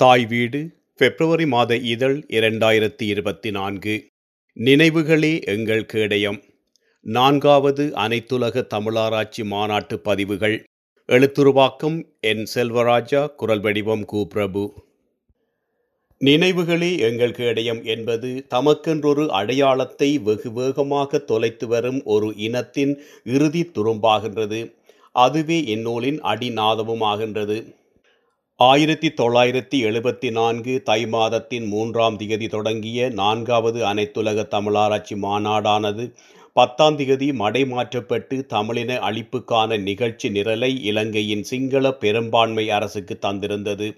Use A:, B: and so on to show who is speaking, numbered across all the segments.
A: தாய் வீடு பிப்ரவரி மாத இதழ் இரண்டாயிரத்தி இருபத்தி நான்கு. நினைவுகளே எங்கள் கேடயம். நான்காவது அனைத்துலக தமிழாராய்ச்சி மாநாட்டு பதிவுகள். எழுத்துருவாக்கம் என் செல்வராஜா குரல் வடிவம் கு பிரபு நினைவுகளே எங்கள் கேடயம் என்பது தமக்கென்றொரு அடையாளத்தை வெகு வேகமாக தொலைத்து வரும் ஒரு இனத்தின் இறுதி துரும்பாகின்றது. அதுவே இந்நூலின் அடிநாதமும் ஆகின்றது ஆயிரத்தி தொள்ளாயிரத்தி எழுபத்தி நான்கு தை மாதத்தின் மூன்றாம் திகதி தொடங்கிய நான்காவது அனைத்துலக தமிழாராய்ச்சி மாநாடானது பத்தாம் திகதி மடைமாற்றப்பட்டு தமிழின அழிப்புக்கான நிகழ்ச்சி நிரலை இலங்கையின் சிங்கள பெரும்பான்மை அரசுக்கு தந்திருந்தது.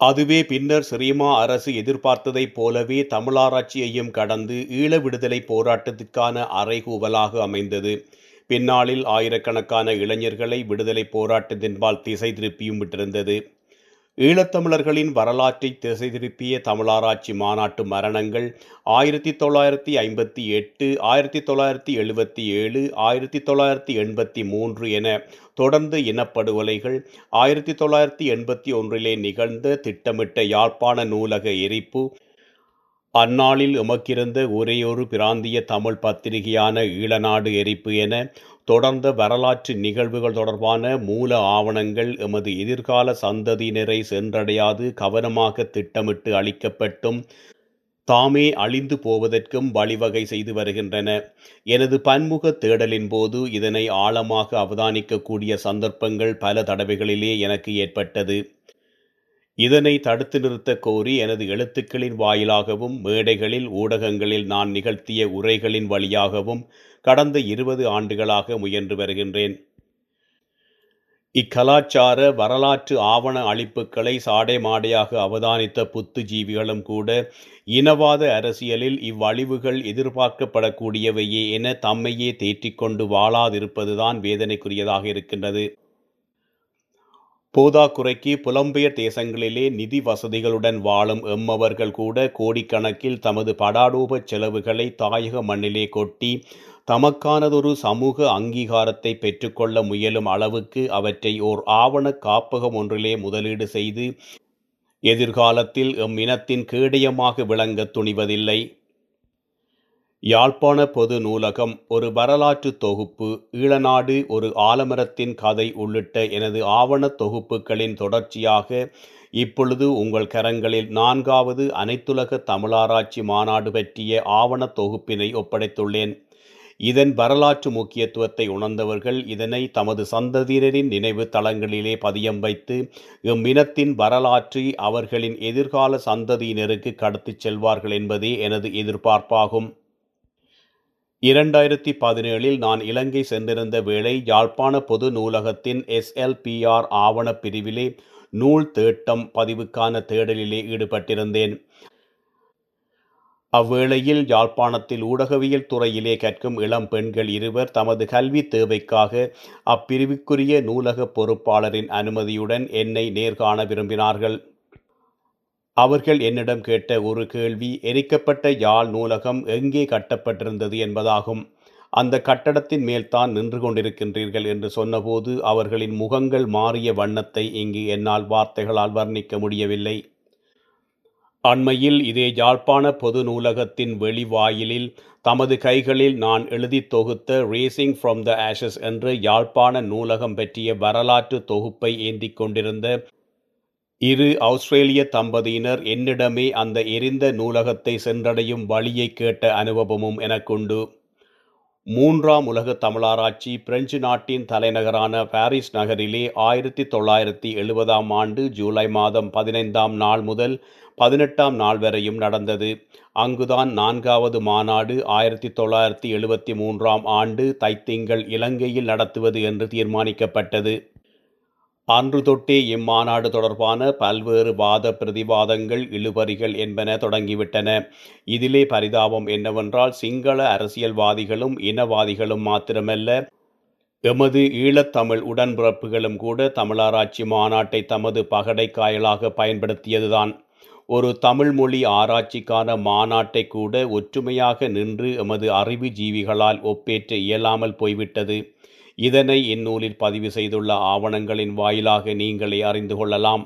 A: அதுவே பின்னர் ஸ்ரீமா அரசு எதிர்பார்த்ததைப் போலவே தமிழாராய்ச்சியையும் கடந்து ஈழ விடுதலை போராட்டத்துக்கான அறைகூவலாக அமைந்தது. பின்னாளில் ஆயிரக்கணக்கான இளைஞர்களை விடுதலை போராட்டத்தின்பால் திசை திருப்பியும் விட்டிருந்தது. ஈழத்தமிழர்களின் வரலாற்றை திசை திருப்பிய தமிழாராய்ச்சி மாநாட்டு மரணங்கள் ஆயிரத்தி தொள்ளாயிரத்தி ஐம்பத்தி எட்டு ஆயிரத்தி தொள்ளாயிரத்தி எழுபத்தி ஏழு ஆயிரத்தி தொள்ளாயிரத்தி எண்பத்தி மூன்று என தொடர்ந்து இனப்படுகொலைகள் ஆயிரத்தி தொள்ளாயிரத்தி எண்பத்தி ஒன்றிலே நிகழ்ந்த திட்டமிட்ட யாழ்ப்பாண நூலக எரிப்பு அந்நாளில் எமக்கிருந்த ஒரேயொரு பிராந்திய தமிழ் பத்திரிகையான ஈழநாடு எரிப்பு என தொடர்ந்த வரலாற்று நிகழ்வுகள் தொடர்பான மூல ஆவணங்கள் எமது எதிர்கால சந்ததியினரை சென்றடையாது கவனமாக திட்டமிட்டு அளிக்கப்பட்டும் தாமே அழிந்து போவதற்கும் வழிவகை செய்து வருகின்றன. எனது பன்முக தேடலின் போது இதனை ஆழமாக அவதானிக்கக்கூடிய சந்தர்ப்பங்கள் பல தடவைகளிலே எனக்கு ஏற்பட்டது. இதனை தடுத்து நிறுத்த கோரி எனது எழுத்துக்களின் வாயிலாகவும் மேடைகளில் ஊடகங்களில் நான் நிகழ்த்திய உரைகளின் வழியாகவும் கடந்த இருபது ஆண்டுகளாக முயன்று வருகின்றேன். இக்கலாச்சார வரலாற்று ஆவண அளிப்புகளை சாடை மாடையாக அவதானித்த புத்துஜீவிகளும் கூட இனவாத அரசியலில் இவ்வழிவுகள் எதிர்பார்க்கப்படக்கூடியவையே என தம்மையே தேற்றிக்கொண்டு வாழாதிருப்பதுதான் வேதனைக்குரியதாக இருக்கின்றது. போதாக்குறைக்கு புலம்பெயர் தேசங்களிலே நிதி வசதிகளுடன் வாழும் எம்மவர்கள் கூட கோடிக்கணக்கில் தமது படாடோப செலவுகளை தாயக மண்ணிலே கொட்டி தமக்கானதொரு சமூக அங்கீகாரத்தை பெற்றுக்கொள்ள முயலும் அளவுக்கு அவற்றை ஓர் ஆவண காப்பகம் ஒன்றிலே முதலீடு செய்து எதிர்காலத்தில் எம் இனத்தின் கேடயமாக விளங்க துணிவதில்லை. யாழ்ப்பாண பொது நூலகம் ஒரு வரலாற்று தொகுப்பு ஈழநாடு ஒரு ஆலமரத்தின் கதை உள்ளிட்ட எனது ஆவண தொகுப்புகளின் தொடர்ச்சியாக இப்பொழுது உங்கள் கரங்களில் நான்காவது அனைத்துலக தமிழாராய்ச்சி மாநாடு பற்றிய ஆவண தொகுப்பினை ஒப்படைத்துள்ளேன். இதன் வரலாற்று முக்கியத்துவத்தை உணர்ந்தவர்கள் இதனை தமது சந்ததியினரின் நினைவு தளங்களிலே பதியம் வைத்து இம்மினத்தின் வரலாற்றை அவர்களின் எதிர்கால சந்ததியினருக்கு கடத்திச் செல்வார்கள் என்பதே எனது எதிர்பார்ப்பாகும். இரண்டாயிரத்தி பதினேழில் நான் இலங்கை சென்றிருந்த வேளை யாழ்ப்பாண பொது நூலகத்தின் எஸ்எல்பிஆர் ஆவண பிரிவிலே நூல் தேட்டம் பதிவுக்கான தேடலிலே ஈடுபட்டிருந்தேன். அவ்வேளையில் யாழ்ப்பாணத்தில் ஊடகவியல் துறையிலே கற்கும் இளம் பெண்கள் இருவர் தமது கல்வி தேவைக்காக அப்பிரிவுக்குரிய நூலக பொறுப்பாளரின் அனுமதியுடன் என்னை நேர்காண விரும்பினார்கள். அவர்கள் என்னிடம் கேட்ட ஒரு கேள்வி எரிக்கப்பட்ட யாழ் நூலகம் எங்கே கட்டப்பட்டிருந்தது என்பதாகும். அந்த கட்டடத்தின் மேல்தான் நின்று கொண்டிருக்கின்றீர்கள் என்று சொன்னபோது அவர்களின் முகங்கள் மாறிய வண்ணத்தை இங்கு என்னால் வார்த்தைகளால் வர்ணிக்க முடியவில்லை. அண்மையில் இதே யாழ்ப்பாண பொது நூலகத்தின் வெளிவாயிலில் தமது கைகளில் நான் எழுதி தொகுத்த ரேசிங் ஃப்ரம் த ஆஷஸ் என்ற யாழ்ப்பாண நூலகம் பற்றிய வரலாற்று தொகுப்பை ஏந்தி கொண்டிருந்த இரு ஆஸ்திரேலிய தம்பதியினர் என்னிடமே அந்த எரிந்த நூலகத்தை சென்றடையும் வழியை கேட்ட அனுபவமும் எனக்குண்டு. மூன்றாம் உலக தமிழாராய்ச்சி பிரெஞ்சு நாட்டின் தலைநகரான பாரிஸ் நகரிலே ஆயிரத்தி தொள்ளாயிரத்தி எழுபதாம் ஆண்டு ஜூலை மாதம் பதினைந்தாம் நாள் முதல் பதினெட்டாம் நாள் வரையும் நடந்தது. அங்குதான் நான்காவது மாநாடு ஆயிரத்தி தொள்ளாயிரத்தி எழுபத்தி மூன்றாம் ஆண்டு தைத்திங்கள் இலங்கையில் நடத்துவது என்று தீர்மானிக்கப்பட்டது. அன்று தொட்டே இம்மாநாடு தொடர்பான பல்வேறு வாத பிரதிவாதங்கள் இழுபறிகள் என்பன தொடங்கிவிட்டன. இதிலே பரிதாபம் என்னவென்றால் சிங்கள அரசியல்வாதிகளும் இனவாதிகளும் மாத்திரமல்ல எமது ஈழத்தமிழ் உடன்பிறப்புகளும் கூட தமிழாராய்ச்சி மாநாட்டை தமது பகடை காயலாக பயன்படுத்தியதுதான். ஒரு தமிழ் மொழி ஆராய்ச்சிக்கான மாநாட்டை கூட ஒற்றுமையாக நின்று எமது அறிவு ஜீவிகளால் ஒப்பேற்ற இயலாமல் போய்விட்டது. இதனை இந்நூலில் பதிவு செய்துள்ள ஆவணங்களின் வாயிலாக நீங்களே அறிந்து கொள்ளலாம்.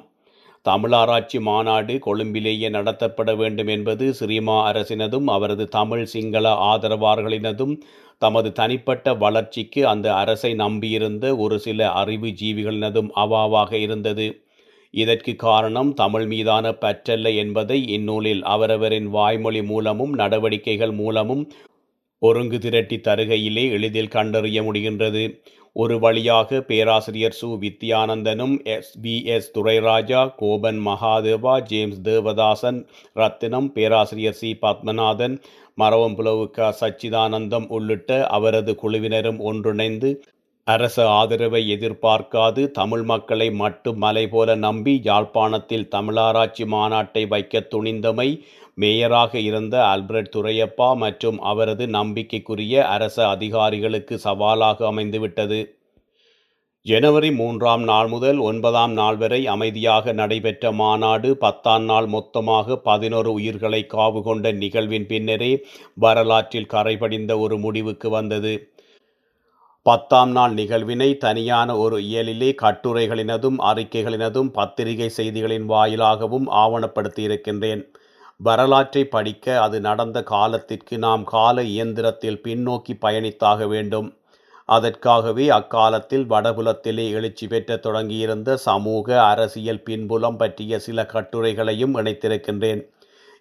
A: தமிழாராய்ச்சி மாநாடு கொழும்பிலேயே நடத்தப்பட வேண்டும் என்பது சிறிமா அரசினதும் அவரது தமிழ் சிங்கள ஆதரவாளர்களினதும் தமது தனிப்பட்ட வளர்ச்சிக்கு அந்த அரசை நம்பியிருந்த ஒரு சில அறிவு ஜீவிகளினதும் அவாவாக இருந்தது. இதற்கு காரணம் தமிழ் மீதான பற்றல்ல என்பதை இந்நூலில் அவரவரின் வாய்மொழி மூலமும் நடவடிக்கைகள் மூலமும் ஒருங்கு திரட்டி தருகையிலே எளிதில் கண்டறிய முடிகின்றது. ஒரு வழியாக பேராசிரியர் சு. வித்யானந்தனும் S. P S. Thurairaja Kopan Mahadeva James Thevathasan Rutnam பேராசிரியர் சி. பத்மநாதன் மரவம்புலவு க சச்சிதானந்தம் உள்ளிட்ட அவரது குழுவினரும் ஒன்றிணைந்து அரச ஆதரவை எதிர்பார்க்காது. தமிழ் மக்களை மட்டும் மலை போல நம்பி யாழ்ப்பாணத்தில் தமிழாராய்ச்சி மாநாட்டை வைக்க துணிந்தமை மேயராக இருந்த ஆல்பர்ட் துரையப்பா மற்றும் அவரது நம்பிக்கைக்குரிய அரச அதிகாரிகளுக்கு சவாலாக அமைந்துவிட்டது. ஜனவரி மூன்றாம் நாள் முதல் ஒன்பதாம் நாள் வரை அமைதியாக நடைபெற்ற மாநாடு பத்தாம் நாள் மொத்தமாக பதினோரு உயிர்களை காவு கொண்ட நிகழ்வின் பின்னரே வரலாற்றில் கரைபடிந்த ஒரு முடிவுக்கு வந்தது. பத்தாம் நாள் நிகழ்வினை தனியான ஒரு இயலிலே கட்டுரைகளினதும் அறிக்கைகளினதும் பத்திரிகை செய்திகளின் வாயிலாகவும் ஆவணப்படுத்தியிருக்கின்றேன். வரலாற்றை படிக்க அது நடந்த காலத்திற்கு நாம் கால இயந்திரத்தில் பின்னோக்கி பயணித்தாக வேண்டும். அதற்காகவே அக்காலத்தில் வடபுலத்திலே எழுச்சி பெற்ற தொடங்கியிருந்த சமூக அரசியல் பின்புலம் பற்றிய சில கட்டுரைகளையும் இணைத்திருக்கின்றேன்.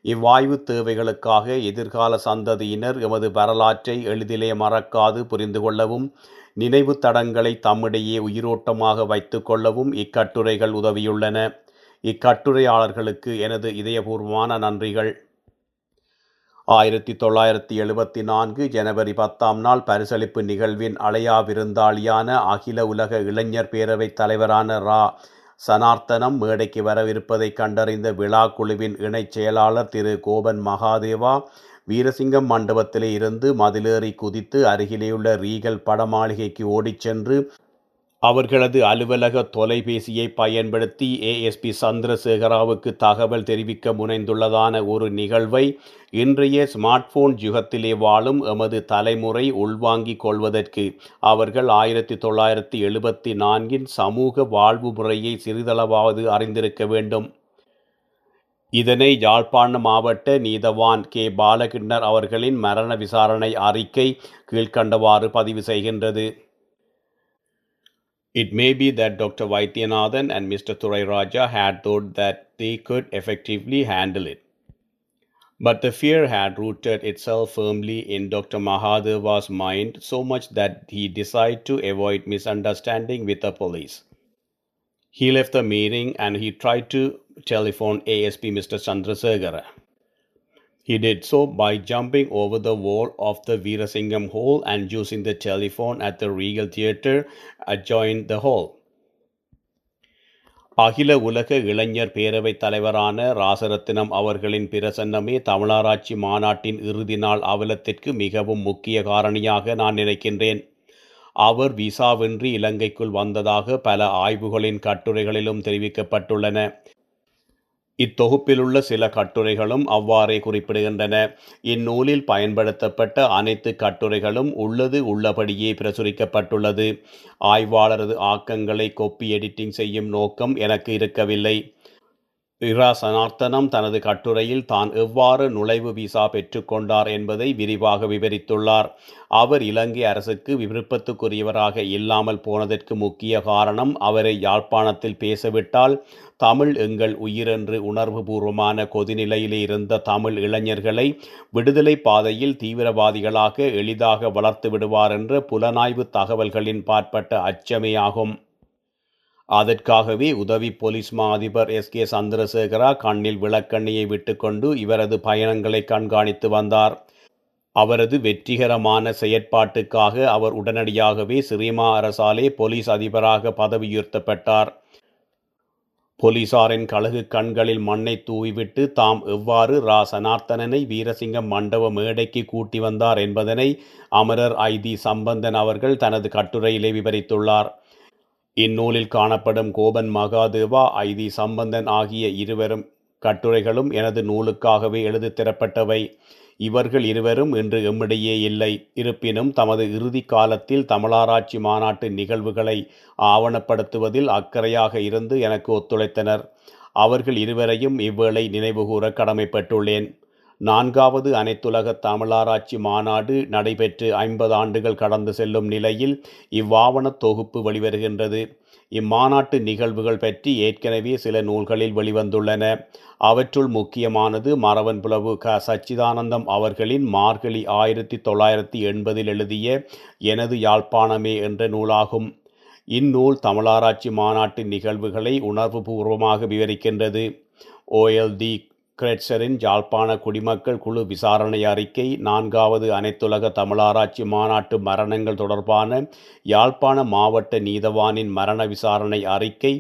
A: இவ்வாய்வு தேவைகளுக்காக எதிர்கால சந்ததியினர் எமது வரலாற்றை எளிதிலே மறக்காது புரிந்து கொள்ளவும் நினைவு தடங்களை தம்மிடையே உயிரோட்டமாக வைத்து கொள்ளவும் இக்கட்டுரைகள் உதவியுள்ளன. இக்கட்டுரையாளர்களுக்கு எனது இதயபூர்வமான நன்றிகள். ஆயிரத்தி தொள்ளாயிரத்தி எழுபத்தி நான்கு ஜனவரி பத்தாம் நாள் பரிசளிப்பு நிகழ்வின் அலையா விருந்தாளியான அகில உலக இளைஞர் பேரவைத் தலைவரான ரா. சனார்த்தனம் மேடைக்கு வரவிருப்பதை கண்டறிந்த விழா குழுவின் இணைச் செயலாளர் திரு. கோபன் மகாதேவா வீரசிங்கம் மண்டபத்திலே இருந்து மதிலேறி குதித்து அருகிலேயுள்ள ரீகல் படமாளிகைக்கு ஓடிச் சென்று அவர்களது அலுவலக தொலைபேசியை பயன்படுத்தி ஏஎஸ்பி சந்திரசேகராவுக்கு தகவல் தெரிவிக்க முனைந்துள்ளதான ஒரு நிகழ்வை இன்றைய ஸ்மார்ட்போன் யுகத்திலே வாழும் எமது தலைமுறை உள்வாங்கிக் கொள்வதற்கு அவர்கள் ஆயிரத்தி தொள்ளாயிரத்தி எழுபத்தி நான்கின் சமூக வாழ்வு முறையை சிறிதளவாவது அறிந்திருக்க வேண்டும். இதனை யாழ்ப்பாண மாவட்ட நீதவான் கே. பாலகிண்ணர் அவர்களின் மரண விசாரணை அறிக்கை கீழ்கண்டவாறு பதிவு செய்கின்றது. It may be that Dr. Vaidyanathan and Mr. Thurai Raja had thought that they could effectively handle it. But the fear had rooted itself firmly in Dr. Mahadeva's mind so much that he decided to avoid misunderstanding with the police. He left the meeting and he tried to telephone ASP Mr. Chandrasekhara. He did so by jumping over the wall of the Veerasingham Hall and using the telephone at the Regal Theatre adjoined the hall. அகில உலக இளைஞர் பேரவைத் தலைவரான ராசரத்தினம் அவர்களின் பிரசன்னமே தமிழராட்சி மாநாட்டின் இறுதி நாள் அவலத்திற்கு மிகவும் முக்கிய காரணியாக நான் நினைக்கின்றேன் அவர் விசாவின்றி இலங்கைக்குள் வந்ததாக பல ஆய்வுகளின் கட்டுரைகளிலும் தெரிவிக்கப்பட்டுள்ளன இத்தொகுப்பிலுள்ள சில கட்டுரைகளும் அவ்வாறே குறிப்பிடுகின்றன. இந்நூலில் பயன்படுத்தப்பட்ட அனைத்து கட்டுரைகளும் உள்ளது உள்ளபடியே பிரசுரிக்கப்பட்டுள்ளது. ஆய்வாளரது ஆக்கங்களை கொப்பி எடிட்டிங் செய்யும் நோக்கம் எனக்கு இருக்கவில்லை. இரா சனார்த்தனம் தனது கட்டுரையில் தான் எவ்வாறு நுழைவு விசா பெற்றுக்கொண்டார் என்பதை விரிவாக விவரித்துள்ளார். அவர் இலங்கை அரசுக்கு விருப்பத்துக்குரியவராக இல்லாமல் போனதற்கு முக்கிய காரணம் அவரை யாழ்ப்பாணத்தில் பேசவிட்டால் தமிழ் எங்கள் உயிரென்று உணர்வுபூர்வமான கொதிநிலையிலே இருந்த தமிழ் இளைஞர்களை விடுதலை பாதையில் தீவிரவாதிகளாக எளிதாக வளர்த்து விடுவார் என்ற புலனாய்வு தகவல்களின் பாற்பட்ட அச்சமேயாகும். அதற்காகவே உதவி போலீஸ் மா அதிபர் எஸ். கே. சந்திரசேகரா கண்ணில் விளக்கண்ணியை விட்டுக்கொண்டு இவரது பயணங்களை கண்காணித்து வந்தார். அவரது வெற்றிகரமான செயற்பாட்டுக்காக அவர் உடனடியாகவே சிறிமா அரசாலே போலீஸ் அதிபராக பதவியுயர்த்தப்பட்டார். போலீசாரின் கழுகு கண்களில் மண்ணை தூவிவிட்டு தாம் எவ்வாறு ரா. சனார்த்தனனை வீரசிங்கம் மண்டப மேடைக்கு கூட்டி வந்தார் என்பதனை அமரர் ஐதி சம்பந்தன் அவர்கள் தனது கட்டுரையிலே விவரித்துள்ளார். இந்நூலில் காணப்படும் கோபன் மகாதேவா ஐதி சம்பந்தன் ஆகிய இருவரும் கட்டுரைகளும் எனது நூலுக்காகவே எழுதி தரப்பட்டவை இவர்கள் இருவரும் இன்று எம்மிடையே இல்லை. இருப்பினும் தமது இறுதி காலத்தில் தமிழாராய்ச்சி மாநாட்டு நிகழ்வுகளை ஆவணப்படுத்துவதில் அக்கறையாக இருந்து எனக்கு ஒத்துழைத்தனர். அவர்கள் இருவரையும் இவ்வேளை நினைவுகூர கடமைப்பட்டுள்ளேன். நான்காவது அனைத்துலக தமிழாராய்ச்சி மாநாடு நடைபெற்று ஐம்பது ஆண்டுகள் கடந்து செல்லும் நிலையில் இவ்வாவண தொகுப்பு வெளிவருகின்றது. இம்மாநாட்டு நிகழ்வுகள் பற்றி ஏற்கனவே சில நூல்களில் வெளிவந்துள்ளன. அவற்றுள் முக்கியமானது மரவன் புலவு க. சச்சிதானந்தம் அவர்களின் மார்கழி ஆயிரத்தி தொள்ளாயிரத்தி எண்பதில் எழுதிய எனது யாழ்ப்பாணமே என்ற நூலாகும். இந்நூல் தமிழாராய்ச்சி மாநாட்டின் நிகழ்வுகளை உணர்வுபூர்வமாக விவரிக்கின்றது. ஓஎல்டி கிரெட்சரின் யாழ்ப்பாண குடிமக்கள் குழு விசாரணை அறிக்கை நான்காவது அனைத்துலக தமிழாராய்ச்சி மாநாட்டு மரணங்கள் தொடர்பான யாழ்ப்பாண மாவட்ட நீதவானின் மரண விசாரணை அறிக்கை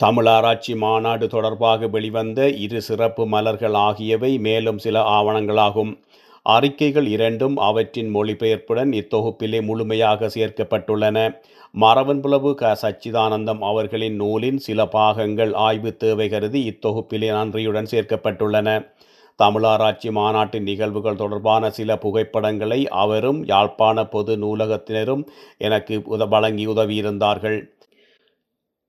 A: தமிழாராய்ச்சி மாநாடு தொடர்பாக வெளிவந்த இரு சிறப்பு மலர்கள் ஆகியவை மேலும் சில ஆவணங்களாகும். அறிக்கைகள் இரண்டும் அவற்றின் மொழிபெயர்ப்புடன் இத்தொகுப்பிலே முழுமையாக சேர்க்கப்பட்டுள்ளன. மரவன்புலவு க. சச்சிதானந்தம் அவர்களின் நூலின் சில பாகங்கள் ஆய்வு தேவை கருதி இத்தொகுப்பிலே நன்றியுடன் சேர்க்கப்பட்டுள்ளன. தமிழாராய்ச்சி மாநாட்டு நிகழ்வுகள் தொடர்பான சில புகைப்படங்களை அவரும் யாழ்ப்பாண பொது நூலகத்தினரும் எனக்கு உத வழங்கி உதவியிருந்தார்கள்.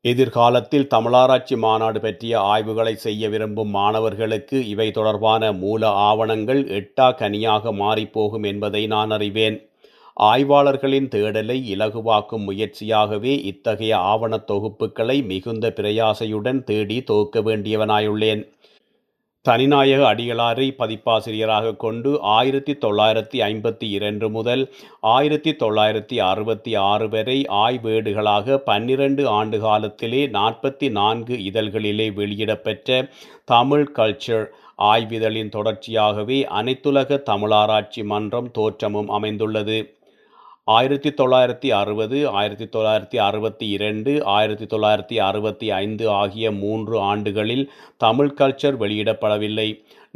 A: எதிர்காலத்தில் தமிழாராய்ச்சி மாநாடு பற்றிய ஆய்வுகளை செய்ய விரும்பும் மாணவர்களுக்கு இவை தொடர்பான மூல ஆவணங்கள் எட்டா கனியாக மாறிப்போகும் என்பதை நான் அறிவேன். ஆய்வாளர்களின் தேடலை இலகுவாக்கும் முயற்சியாகவே இத்தகைய ஆவணத் தொகுப்புகளை மிகுந்த பிரயாசையுடன் தேடி தொகுக்க வேண்டியவனாயுள்ளேன். தனிநாயக அடிகளாரை பதிப்பாசிரியராக கொண்டு ஆயிரத்தி தொள்ளாயிரத்தி ஐம்பத்தி இரண்டு முதல் ஆயிரத்தி தொள்ளாயிரத்தி அறுபத்தி ஆறு வரை ஆய்வேடுகளாக பன்னிரண்டு ஆண்டு காலத்திலே நாற்பத்தி நான்கு இதழ்களிலே வெளியிடப்பெற்ற தமிழ் கல்ச்சர் ஆய்விதழின் தொடர்ச்சியாகவே அனைத்துலக தமிழாராய்ச்சி மன்றம் தோற்றமும் அமைந்துள்ளது. ஆயிரத்தி தொள்ளாயிரத்தி அறுபது ஆயிரத்தி தொள்ளாயிரத்தி அறுபத்தி இரண்டு ஆயிரத்தி தொள்ளாயிரத்தி அறுபத்தி ஐந்து ஆகிய மூன்று ஆண்டுகளில் தமிழ் கல்ச்சர் வெளியிடப்படவில்லை.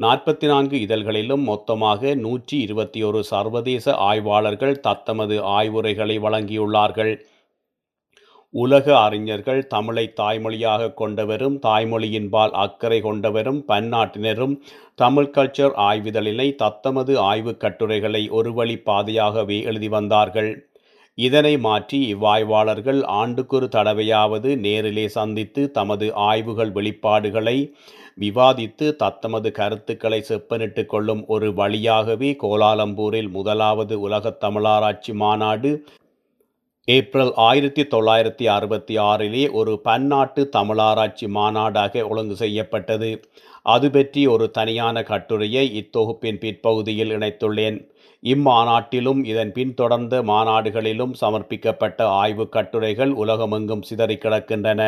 A: நாற்பத்தி நான்கு இதழ்களிலும் மொத்தமாக நூற்றி இருபத்தி ஒரு சர்வதேச ஆய்வாளர்கள் தத்தமது ஆய்வுரைகளை வழங்கியுள்ளார்கள். உலக அறிஞர்கள் தமிழை தாய்மொழியாக கொண்டவரும் தாய்மொழியின்பால் அக்கறை கொண்டவரும் பன்னாட்டினரும் தமிழ் கல்ச்சர் ஆய்விதழினை தத்தமது ஆய்வுக் கட்டுரைகளை ஒரு வழி பாதையாகவே எழுதி வந்தார்கள். இதனை மாற்றி இவ்வாய்வாளர்கள் ஆண்டுக்கொரு தடவையாவது நேரிலே சந்தித்து தமது ஆய்வுகள் வெளிப்பாடுகளை விவாதித்து தத்தமது கருத்துக்களை செப்பனிட்டு கொள்ளும் ஒரு வழியாகவே கோலாலம்பூரில் முதலாவது உலகத் தமிழாராய்ச்சி மாநாடு ஏப்ரல் ஆயிரத்தி தொள்ளாயிரத்தி அறுபத்தி ஆறிலே ஒரு பன்னாட்டு தமிழாராய்ச்சி மாநாடாக ஒழுங்கு செய்யப்பட்டது. அது பற்றி ஒரு தனியான கட்டுரையை இத்தொகுப்பின் பிற்பகுதியில் இணைத்துள்ளேன். இம்மாநாட்டிலும் இதன் பின்தொடர்ந்த மாநாடுகளிலும் சமர்ப்பிக்கப்பட்ட ஆய்வுக் கட்டுரைகள் உலகமெங்கும் சிதறி கிடக்கின்றன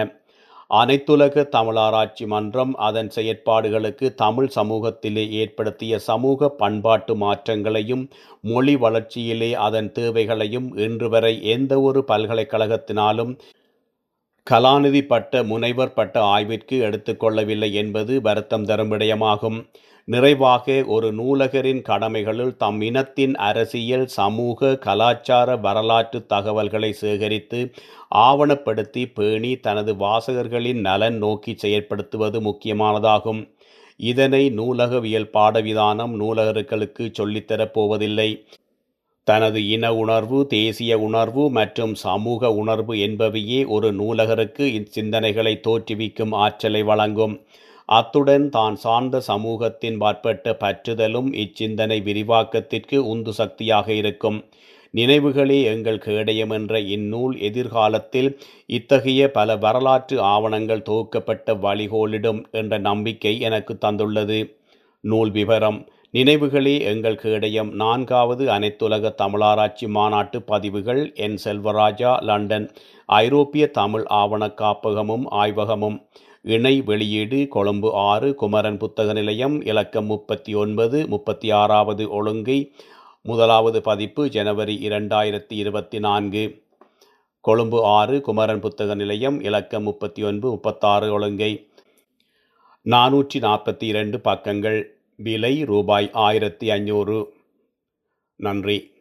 A: அனைத்துலக தமிழாராய்ச்சி மன்றம் அதன் செயற்பாடுகளுக்கு தமிழ் சமூகத்திலே ஏற்படுத்திய சமூக பண்பாட்டு மாற்றங்களையும் மொழி வளர்ச்சியிலே அதன் தேவைகளையும் இன்று வரை எந்த ஒரு பல்கலைக்கழகத்தினாலும் கலாநிதி பட்ட முனைவர் பட்ட ஆய்விற்கு எடுத்துக்கொள்ளவில்லை என்பது வருத்தம் தரும் விடயமாகும். நிறைவாக ஒரு நூலகரின் கடமைகளுள் தம் இனத்தின் அரசியல் சமூக கலாச்சார வரலாற்று தகவல்களை சேகரித்து ஆவணப்படுத்தி பேணி தனது வாசகர்களின் நலன் நோக்கி செயற்படுத்துவது முக்கியமானதாகும். இதனை நூலகவியல் பாடவிதானம் நூலகர்களுக்கு சொல்லித்தரப்போவதில்லை தனது இன உணர்வு தேசிய உணர்வு மற்றும் சமூக உணர்வு என்பவையே ஒரு நூலகருக்கு இச்சிந்தனைகளை தோற்றுவிக்கும் ஆற்றலை வழங்கும். அத்துடன் தான் சார்ந்த சமூகத்தின் பாற்பட்ட பற்றுதலும் இச்சிந்தனை விரிவாக்கத்திற்கு உந்து சக்தியாக இருக்கும். நினைவுகளே எங்கள் கேடயம் என்ற இந்நூல் எதிர்காலத்தில் இத்தகைய பல வரலாற்று ஆவணங்கள் தொகுக்கப்பட்ட வழிகோலிடும் என்ற நம்பிக்கை எனக்கு தந்துள்ளது. நூல் விவரம். நினைவுகளே எங்கள் கேடயம். நான்காவது அனைத்துலக தமிழாராய்ச்சி மாநாட்டு பதிவுகள். N Selvarajah London. ஐரோப்பிய தமிழ் ஆவண காப்பகமும் ஆய்வகமும். இணை வெளியீடு கொழும்பு ஆறு குமரன் புத்தக நிலையம் இலக்கம் முப்பத்தி ஒன்பது முப்பத்தி ஆறாவது ஒழுங்கை. முதலாவது பதிப்பு ஜனவரி இரண்டாயிரத்தி இருபத்தி நான்கு கொழும்பு ஆறு குமரன் புத்தக நிலையம் இலக்கம் முப்பத்தி ஒன்பது முப்பத்தாறு ஒழுங்கை. நானூற்றி நாற்பத்தி இரண்டு பக்கங்கள். விலை ரூபாய் ஆயிரத்தி ஐநூறு. நன்றி.